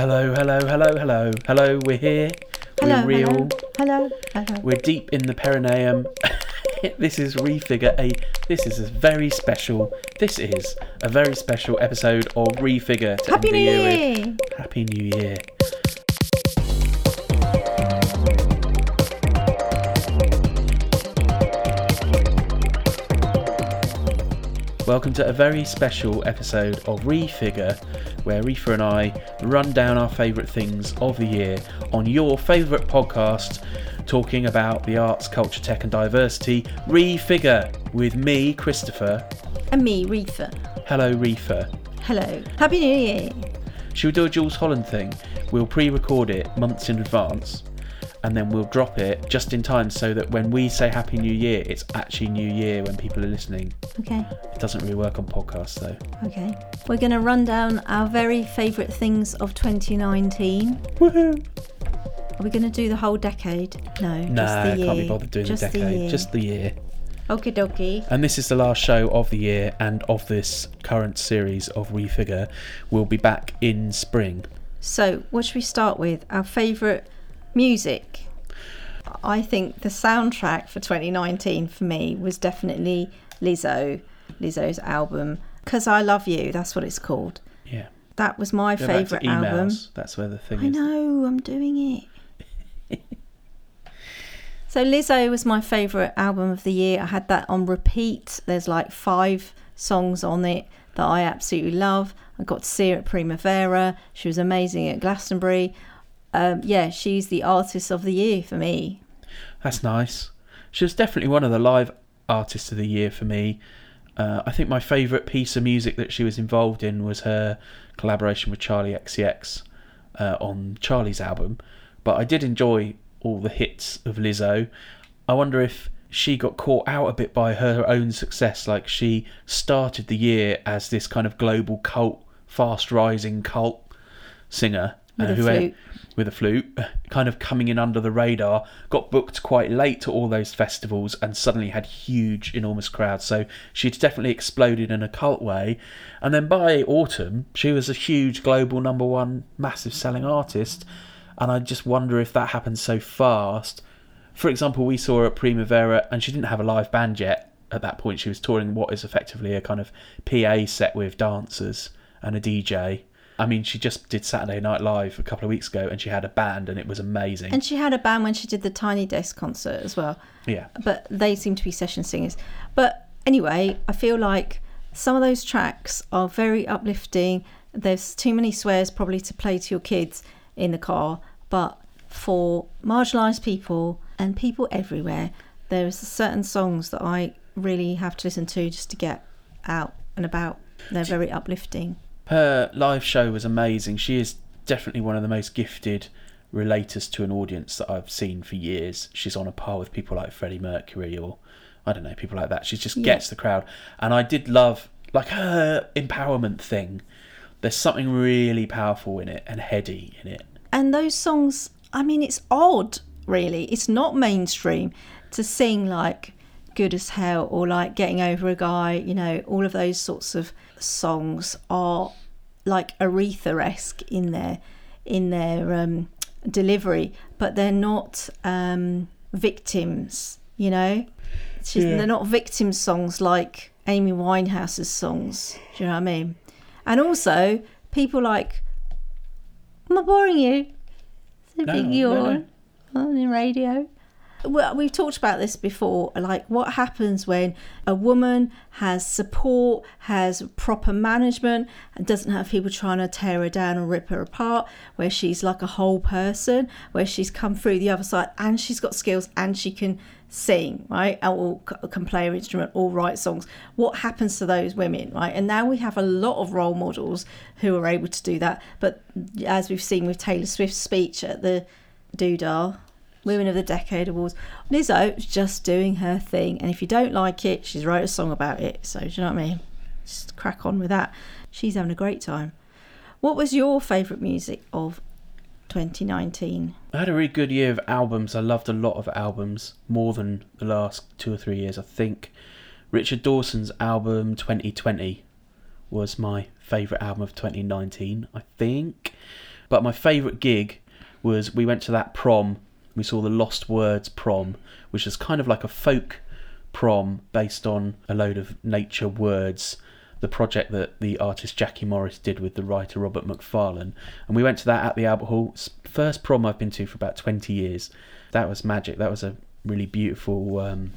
Hello, hello, hello, hello, hello. We're here. Hello, we're real. Hello, hello, hello. We're deep in the perineum. this is Refigure a. This is a very special. This is a very special episode of Refigure to Happy end New the year. Happy New Year. Welcome to a very special episode of Refigure, where Reefa and I run down our favourite things of the year on your favourite podcast, talking about the arts, culture, tech, and diversity. Refigure with me, Christopher. And me, Reefa. Hello, Reefa. Hello. Happy New Year! Should we do a Jools Holland thing? We'll pre record it months in advance and then we'll drop it just in time so that when we say Happy New Year, it's actually New Year when people are listening. Okay, It doesn't really work on podcasts though. okay. We're going to run down our very favourite things of 2019. Woohoo! Are we going to do the whole decade? No, Nah, just the year. can't be bothered doing just the decade. year. just the year. Okie dokie. And this is the last show of the year and of this current series of Refigure. We'll be back in spring. So, what should we start with? Our favourite music. I think the soundtrack for 2019 for me was definitely Lizzo, Lizzo's album. Because I Love You, that's what it's called. Yeah. That was my Go favourite album. That's where the thing I is. I know, I'm doing it. so Lizzo was my favourite album of the year. I had that on repeat. There's like five songs on it that I absolutely love. I got to see her at Primavera. She was amazing at Glastonbury. Um, yeah, she's the artist of the year for me. That's nice. She was definitely one of the live artists of the year for me. Uh, I think my favourite piece of music that she was involved in was her collaboration with Charli XCX uh, on Charli's album. But I did enjoy all the hits of Lizzo. I wonder if she got caught out a bit by her own success. Like she started the year as this kind of global cult, fast rising cult singer. With uh, a who flute. with a flute, kind of coming in under the radar, got booked quite late to all those festivals and suddenly had huge, enormous crowds. So she'd definitely exploded in a cult way. And then by autumn, she was a huge global number one, massive selling artist. And I just wonder if that happened so fast. For example, we saw her at Primavera and she didn't have a live band yet. At that point, she was touring what is effectively a kind of PA set with dancers and a DJ. I mean, she just did Saturday Night Live a couple of weeks ago, and she had a band, and it was amazing. And she had a band when she did the Tiny Desk concert as well. yeah, but they seem to be session singers. But anyway, I feel like some of those tracks are very uplifting. There's too many swears probably to play to your kids in the car, but for marginalised people and people everywhere, there's certain songs that I really have to listen to just to get out and about. They're very uplifting. Her live show was amazing. She is definitely one of the most gifted relators to an audience that I've seen for years. She's on a par with people like Freddie Mercury or I don't know people like that. She just Yeah. gets the crowd, and I did love like her empowerment thing. There's something really powerful in it and heady in it. and those songs i mean it's odd really it's not mainstream to sing like good as hell or like getting over a guy you know all of those sorts of songs are like aretha-esque in their in their um, delivery but they're not um, victims you know She's, Yeah. they're not victim songs like amy winehouse's songs do you know what i mean and also people like Am I boring you? It's a No, big no, yawn on the radio. We've talked about this before. Like, what happens when a woman has support, has proper management, and doesn't have people trying to tear her down and rip her apart, where she's like a whole person, where she's come through the other side and she's got skills and she can sing, right? Or can play an instrument or write songs. What happens to those women, right? And now we have a lot of role models who are able to do that. But as we've seen with Taylor Swift's speech at the Doodah, Women of the Decade Awards, Lizzo is just doing her thing. And if you don't like it, she's wrote a song about it. So, do you know what I mean? Just crack on with that. She's having a great time. What was your favourite music of 2019? I had a really good year of albums. I loved a lot of albums, more than the last two or three years, I think. Richard Dawson's album 2020 was my favourite album of 2019, I think. But my favourite gig was we went to that prom. We saw the Lost Words prom, which is kind of like a folk prom based on a load of nature words. The project that the artist Jackie Morris did with the writer Robert Macfarlane, and we went to that at the Albert Hall. First prom I've been to for about twenty years. That was magic. That was a really beautiful um,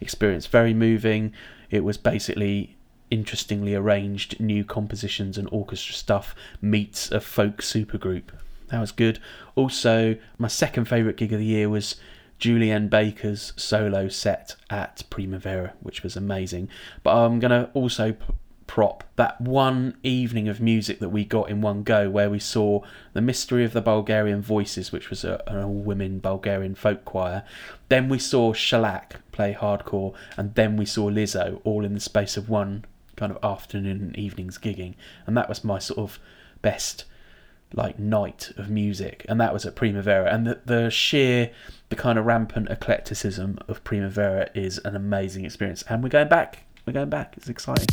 experience. Very moving. It was basically interestingly arranged new compositions and orchestra stuff meets a folk supergroup. That was good. Also, my second favourite gig of the year was Julien Baker's solo set at Primavera, which was amazing. But I'm going to also p- prop that one evening of music that we got in one go, where we saw The Mystery of the Bulgarian Voices, which was a, an all women Bulgarian folk choir. Then we saw Shellac play hardcore, and then we saw Lizzo, all in the space of one kind of afternoon and evenings gigging. And that was my sort of best like night of music and that was at primavera. And the, the sheer the kind of rampant eclecticism of primavera is an amazing experience. And we're going back. We're going back. It's exciting.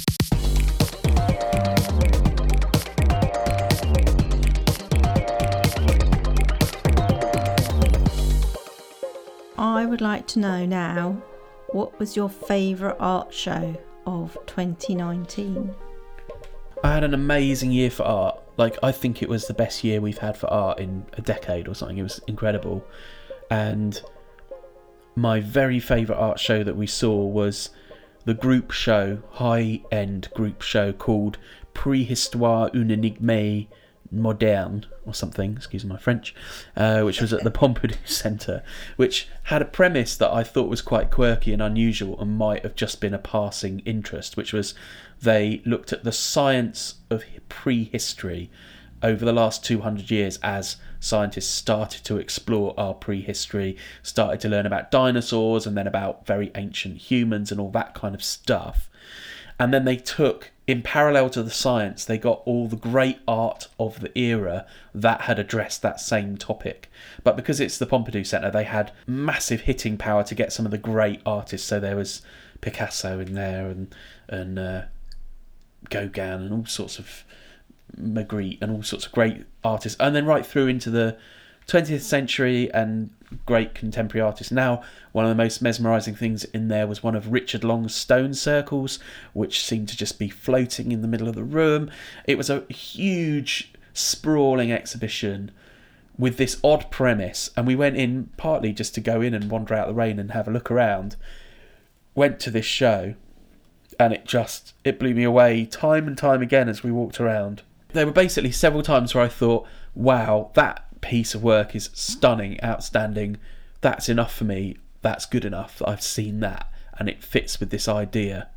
I would like to know now what was your favourite art show of 2019? I had an amazing year for art. Like I think it was the best year we've had for art in a decade or something. It was incredible. And my very favourite art show that we saw was the group show, high end group show called Préhistoire une énigme moderne or something, excuse my French, uh, which was at the Pompidou Centre, which had a premise that I thought was quite quirky and unusual and might have just been a passing interest, which was they looked at the science of prehistory over the last 200 years as scientists started to explore our prehistory, started to learn about dinosaurs and then about very ancient humans and all that kind of stuff. And then they took, in parallel to the science, they got all the great art of the era that had addressed that same topic. But because it's the Pompidou Centre, they had massive hitting power to get some of the great artists. So there was Picasso in there and, and uh, Gauguin and all sorts of Magritte and all sorts of great artists, and then right through into the 20th century and great contemporary artists. Now, one of the most mesmerising things in there was one of Richard Long's stone circles, which seemed to just be floating in the middle of the room. It was a huge, sprawling exhibition with this odd premise, and we went in partly just to go in and wander out the rain and have a look around. Went to this show, and it just it blew me away time and time again as we walked around. There were basically several times where I thought, "Wow, that piece of work is stunning, outstanding. That's enough for me. That's good enough. I've seen that, and it fits with this idea."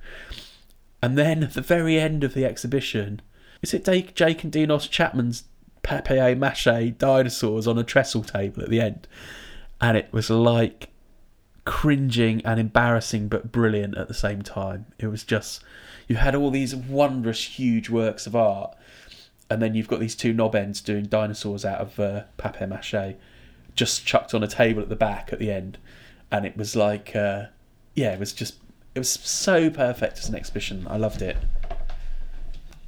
And then at the very end of the exhibition, is it Jake, and Dinos Chapman's papier mâché dinosaurs on a trestle table at the end? And it was like cringing and embarrassing but brilliant at the same time. It was just you had all these wondrous huge works of art and then you've got these two knob ends doing dinosaurs out of uh, papier mâché just chucked on a table at the back at the end. And it was like uh, yeah it was just it was so perfect as an exhibition. I loved it.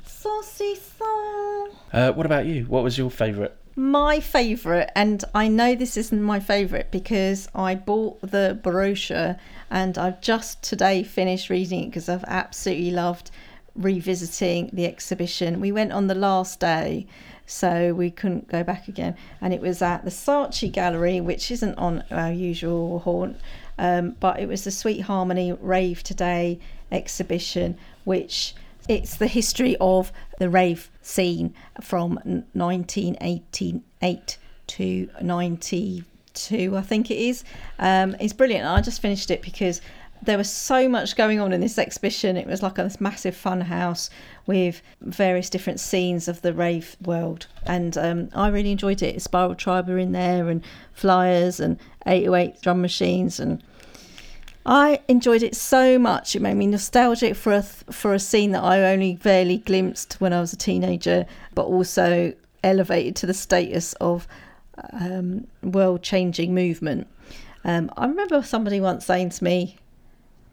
Saucy song. uh, what about you? What was your favourite? My favourite, and I know this isn't my favourite because I bought the brochure and I've just today finished reading it because I've absolutely loved revisiting the exhibition. We went on the last day, so we couldn't go back again, and it was at the Saatchi Gallery, which isn't on our usual haunt, um, but it was the Sweet Harmony Rave Today exhibition, which it's the history of the rave scene from 1988 to 92 i think it is. Um, it's brilliant. I just finished it because there was so much going on in this exhibition it was like a, this massive fun house with various different scenes of the rave world and um, i really enjoyed it spiral tribe were in there and flyers and 808 drum machines and I enjoyed it so much. It made me nostalgic for a for a scene that I only barely glimpsed when I was a teenager, but also elevated to the status of um, world changing movement. Um, I remember somebody once saying to me,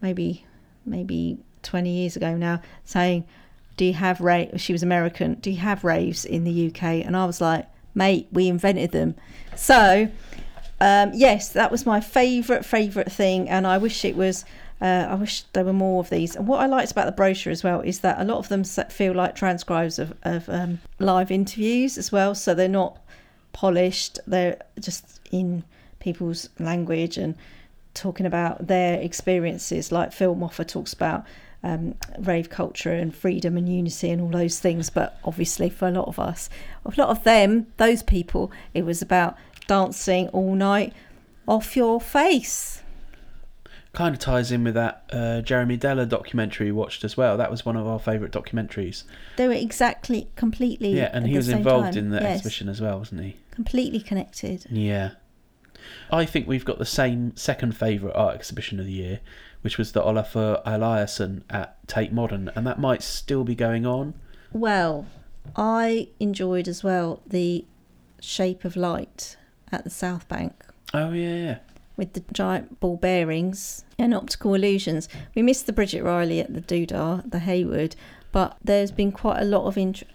maybe maybe twenty years ago now, saying, "Do you have rave?" She was American. Do you have raves in the UK? And I was like, mate, we invented them. So, um, yes, that was my favourite, favourite thing. And I wish it was, uh, I wish there were more of these. And what I liked about the brochure as well is that a lot of them feel like transcribes of, of um, live interviews as well. So they're not polished, they're just in people's language and talking about their experiences. Like Phil Moffat talks about um, rave culture and freedom and unity and all those things. But obviously, for a lot of us, a lot of them, those people, it was about dancing all night off your face. Kind of ties in with that uh, Jeremy Deller documentary we watched as well. That was one of our favourite documentaries. They were exactly, completely. Yeah, and he was involved time. in the Yes, exhibition as well, wasn't he? Completely connected. Yeah. I think we've got the same second favourite art exhibition of the year, which was the Olafur Eliasson at Tate Modern, and that might still be going on. Well, I enjoyed as well the Shape of Light at the South Bank. Oh yeah. with the giant ball bearings and optical illusions. We missed the Bridget Riley at the Doodah, the Hayward, but there's been quite a lot of interest.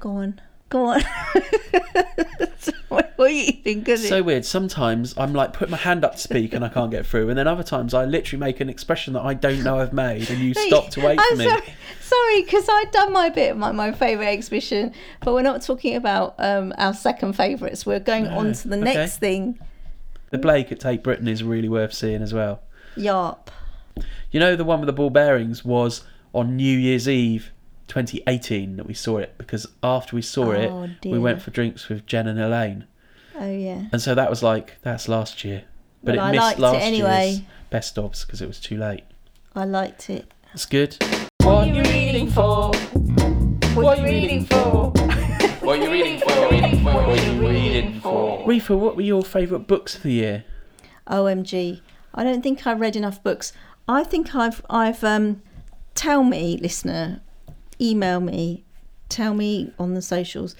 Go on. Go on. what are you eating? Cause So it... weird. Sometimes I'm like put my hand up to speak and I can't get through, and then other times I literally make an expression that I don't know I've made, and you stop to wait I'm for me. sorry, sorry, because I'd done my bit, my, my favourite exhibition, but we're not talking about um, our second favourites. We're going No, on to the okay. next thing. The Blake at Tate Britain is really worth seeing as well. Yarp. You know, the one with the ball bearings was on New Year's Eve 2018 that we saw it because after we saw Oh, it, we went for drinks with Jen and Elaine. Oh, yeah. And so that was like, that's last year. But Well, I it missed liked it last anyway. year's best ofs because it was too late. I liked it. It's good. What are you reading for? What are you reading for? What are you reading for? What are you reading for? Reefa, what were your favourite books of the year? OMG. I don't think I've read enough books. I think I've I've um tell me, listener, email me, tell me on the socials.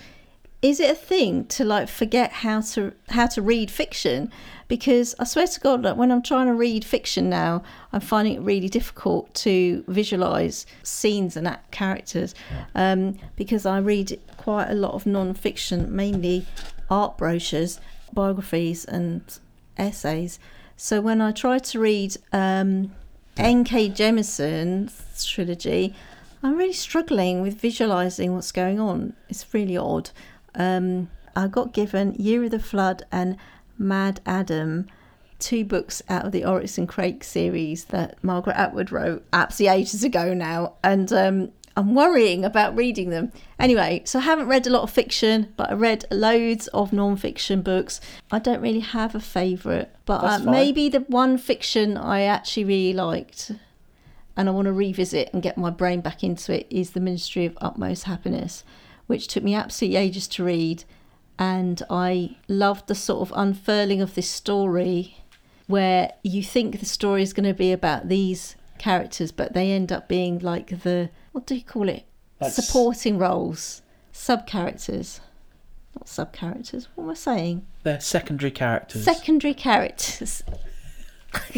Is it a thing to like forget how to how to read fiction? Because I swear to God, like when I'm trying to read fiction now, I'm finding it really difficult to visualize scenes and act characters. Um, because I read quite a lot of non-fiction, mainly art brochures, biographies, and essays. So when I try to read um, N.K. Jemisin's trilogy, I'm really struggling with visualizing what's going on. It's really odd. Um, I got given Year of the Flood and MaddAddam, two books out of the Oryx and Crake series that Margaret Atwood wrote absolutely ages ago now, and um, I'm worrying about reading them. Anyway, so I haven't read a lot of fiction, but I read loads of non-fiction books. I don't really have a favourite, but uh, maybe the one fiction I actually really liked and I want to revisit and get my brain back into it is The Ministry of Utmost Happiness, which took me absolutely ages to read. And I loved the sort of unfurling of this story where you think the story is going to be about these characters, but they end up being like the, what do you call it? That's- Supporting roles, sub characters. Not sub characters, what am I saying? They're secondary characters. Secondary characters.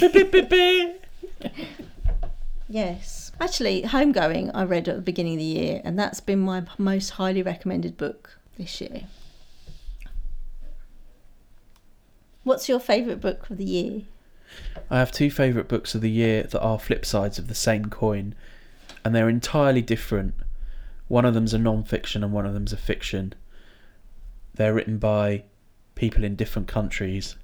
Yes. Actually, Homegoing I read at the beginning of the year, and that's been my most highly recommended book this year. What's your favourite book of the year? I have two favourite books of the year that are flip sides of the same coin, and they're entirely different. One of them's a non fiction and one of them's a fiction. They're written by people in different countries.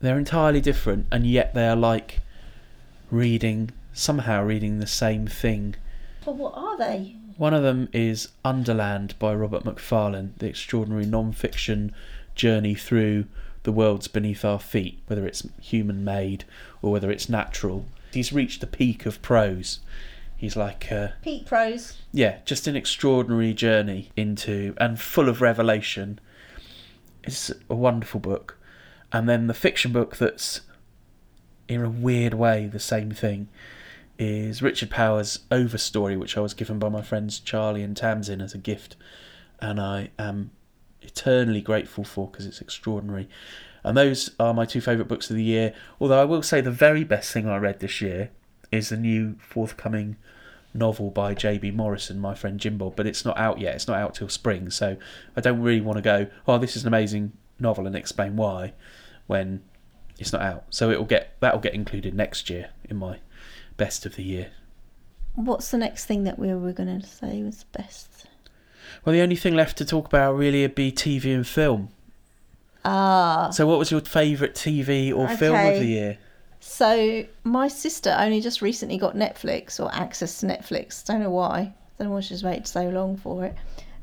They're entirely different, and yet they are like reading, somehow reading the same thing. Well, what are they? One of them is Underland by Robert Macfarlane, the extraordinary non fiction journey through the worlds beneath our feet, whether it's human made or whether it's natural. He's reached the peak of prose. He's like, uh, Pete Prose. yeah, just an extraordinary journey into and full of revelation. It's a wonderful book. And then the fiction book that's in a weird way the same thing is Richard Powers' Overstory, which I was given by my friends Charlie and Tamsin as a gift, and I am eternally grateful for because it's extraordinary. And those are my two favourite books of the year. Although I will say the very best thing I read this year is the new forthcoming novel by J.B. Morrison, my friend Jimbo, but it's not out yet. It's not out till spring, so I don't really want to go. Oh, this is an amazing novel and explain why when it's not out. So it'll get that'll get included next year in my best of the year. What's the next thing that we were going to say was best? Well, the only thing left to talk about really would be TV and film. Ah, So, what was your favourite TV or film of the year? so my sister only just recently got Netflix or access to Netflix. Don't know why. Don't know why she's waited so long for it.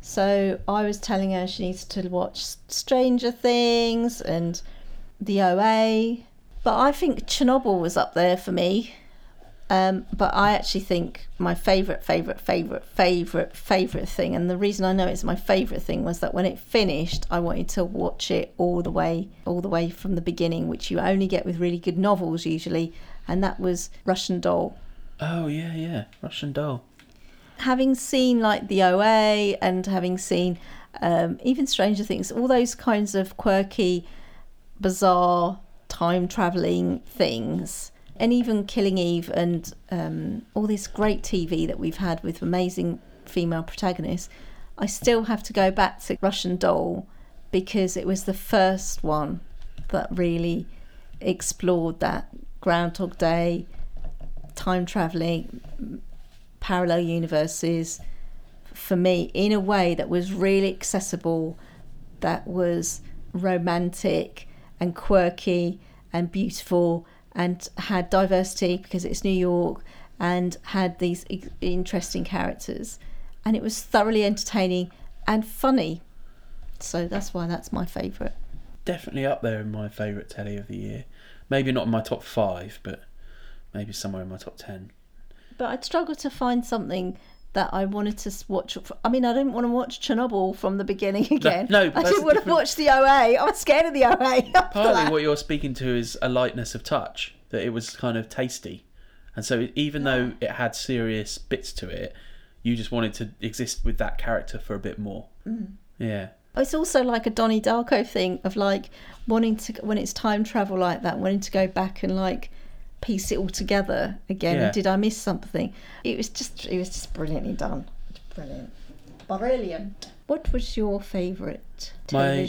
So I was telling her she needs to watch Stranger Things and the OA. But I think Chernobyl was up there for me. Um, but I actually think my favourite, favourite, favourite, favourite, favourite thing, and the reason I know it's my favourite thing was that when it finished, I wanted to watch it all the way, all the way from the beginning, which you only get with really good novels usually, and that was Russian Doll. Oh yeah, yeah, Russian Doll. Having seen like the OA and having seen um, even Stranger Things, all those kinds of quirky, bizarre time traveling things, and even Killing Eve and um, all this great TV that we've had with amazing female protagonists, I still have to go back to Russian Doll because it was the first one that really explored that Groundhog Day, time traveling, parallel universes for me in a way that was really accessible, that was romantic and quirky and beautiful and had diversity because it's New York and had these interesting characters. And it was thoroughly entertaining and funny. So that's why that's my favourite. Definitely up there in my favourite telly of the year. Maybe not in my top five, but maybe somewhere in my top ten. But I'd struggle to find something that I wanted to watch. I mean, I didn't want to watch Chernobyl from the beginning again. no, I that's didn't want to watch the OA. I was scared of the OA. Partly what you're speaking to is a lightness of touch, that it was kind of tasty. And so even though it had serious bits to it, you just wanted to exist with that character for a bit more. Mm. Yeah. It's also like a Donnie Darko thing of like wanting to when it's time travel like that, wanting to go back and like piece it all together again. Yeah. Did I miss something? It was just it was just brilliantly done. Brilliant. Brilliant. What was your favourite My-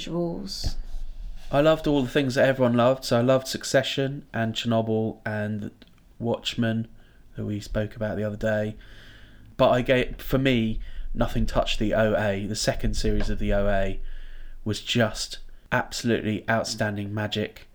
I loved all the things that everyone loved. So I loved Succession and Chernobyl and Watchmen, that we spoke about the other day. But I gave, for me, nothing touched the OA. The second series of the OA was just absolutely outstanding magic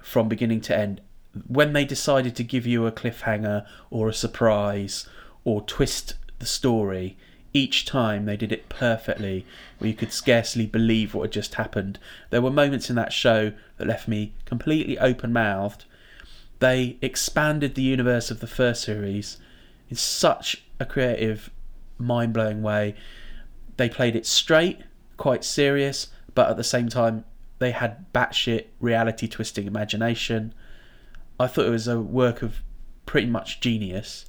from beginning to end. When they decided to give you a cliffhanger or a surprise or twist the story, each time they did it perfectly, where you could scarcely believe what had just happened. There were moments in that show that left me completely open mouthed. They expanded the universe of the first series in such a creative, mind blowing way. They played it straight, quite serious, but at the same time, they had batshit reality twisting imagination. I thought it was a work of pretty much genius,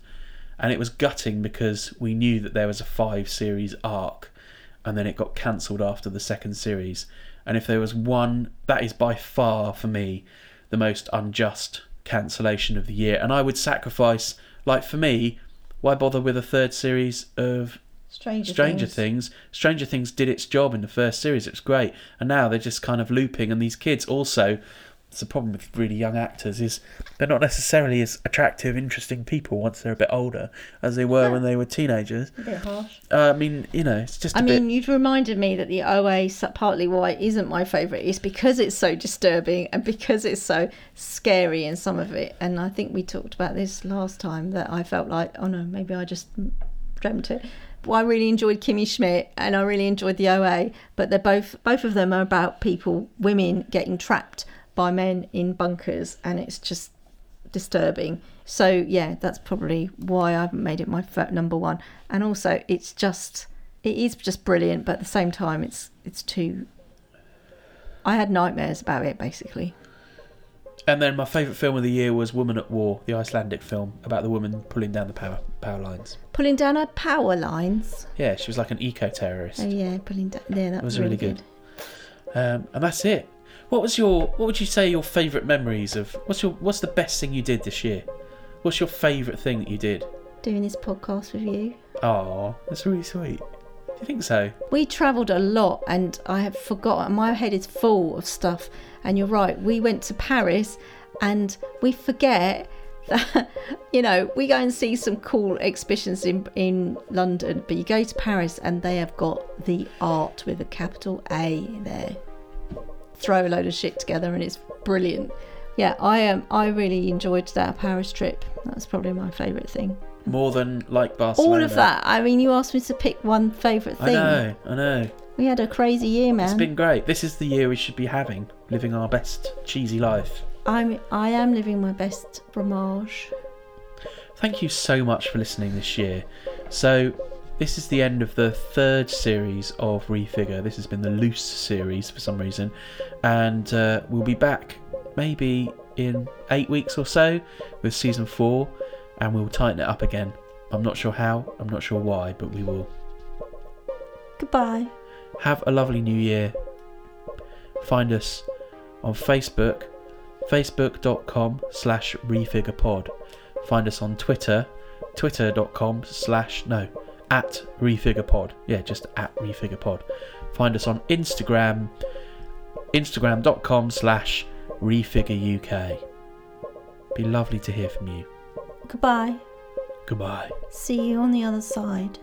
and it was gutting because we knew that there was a five series arc, and then it got cancelled after the second series. And if there was one, that is by far for me the most unjust cancellation of the year. And I would sacrifice, like for me, why bother with a third series of Stranger, Stranger Things. Things. Stranger Things did its job in the first series. It was great, and now they're just kind of looping. And these kids also, it's the problem with really young actors is they're not necessarily as attractive, interesting people once they're a bit older as they were when they were teenagers. A bit harsh. Uh, I mean, you know, it's just a I bit. mean, you've reminded me that the OA, partly why it isn't my favourite, is because it's so disturbing and because it's so scary in some of it. And I think we talked about this last time that I felt like, oh no, maybe I just dreamt it. Well, I really enjoyed Kimmy Schmidt and I really enjoyed the OA, but they're both both of them are about people, women getting trapped by men in bunkers, and it's just disturbing. So yeah, that's probably why I haven't made it my number one. And also, it's just it is just brilliant, but at the same time, it's it's too. I had nightmares about it basically. And then my favourite film of the year was Woman at War, the Icelandic film about the woman pulling down the power power lines. Pulling down her power lines. Yeah, she was like an eco terrorist. Oh yeah, pulling down. Yeah, that was was really really good. Um, and that's it. What was your? What would you say your favourite memories of? What's your? What's the best thing you did this year? What's your favourite thing that you did? doing this podcast with you. Oh, that's really sweet. Do you think so? We travelled a lot and I have forgotten. My head is full of stuff. And you're right, we went to Paris and we forget that, you know, we go and see some cool exhibitions in, in London, but you go to Paris and they have got the art with a capital A there. Throw a load of shit together and it's brilliant. Yeah, I am. Um, I really enjoyed that Paris trip. That's probably my favourite thing. More than like Barcelona. All of that. I mean, you asked me to pick one favourite thing. I know, I know. We had a crazy year, man. It's been great. This is the year we should be having, living our best cheesy life. I'm. I am living my best fromage. Thank you so much for listening this year. So, this is the end of the third series of Refigure. This has been the loose series for some reason, and uh, we'll be back maybe in eight weeks or so with season four, and we'll tighten it up again. I'm not sure how, I'm not sure why, but we will. Goodbye. Have a lovely new year. Find us on Facebook, facebook.com slash refigurepod. Find us on Twitter, twitter.com slash, no, at refigurepod. Yeah, just at refigurepod. Find us on Instagram, instagram.com slash RefigureUK. Be lovely to hear from you. Goodbye. Goodbye. See you on the other side.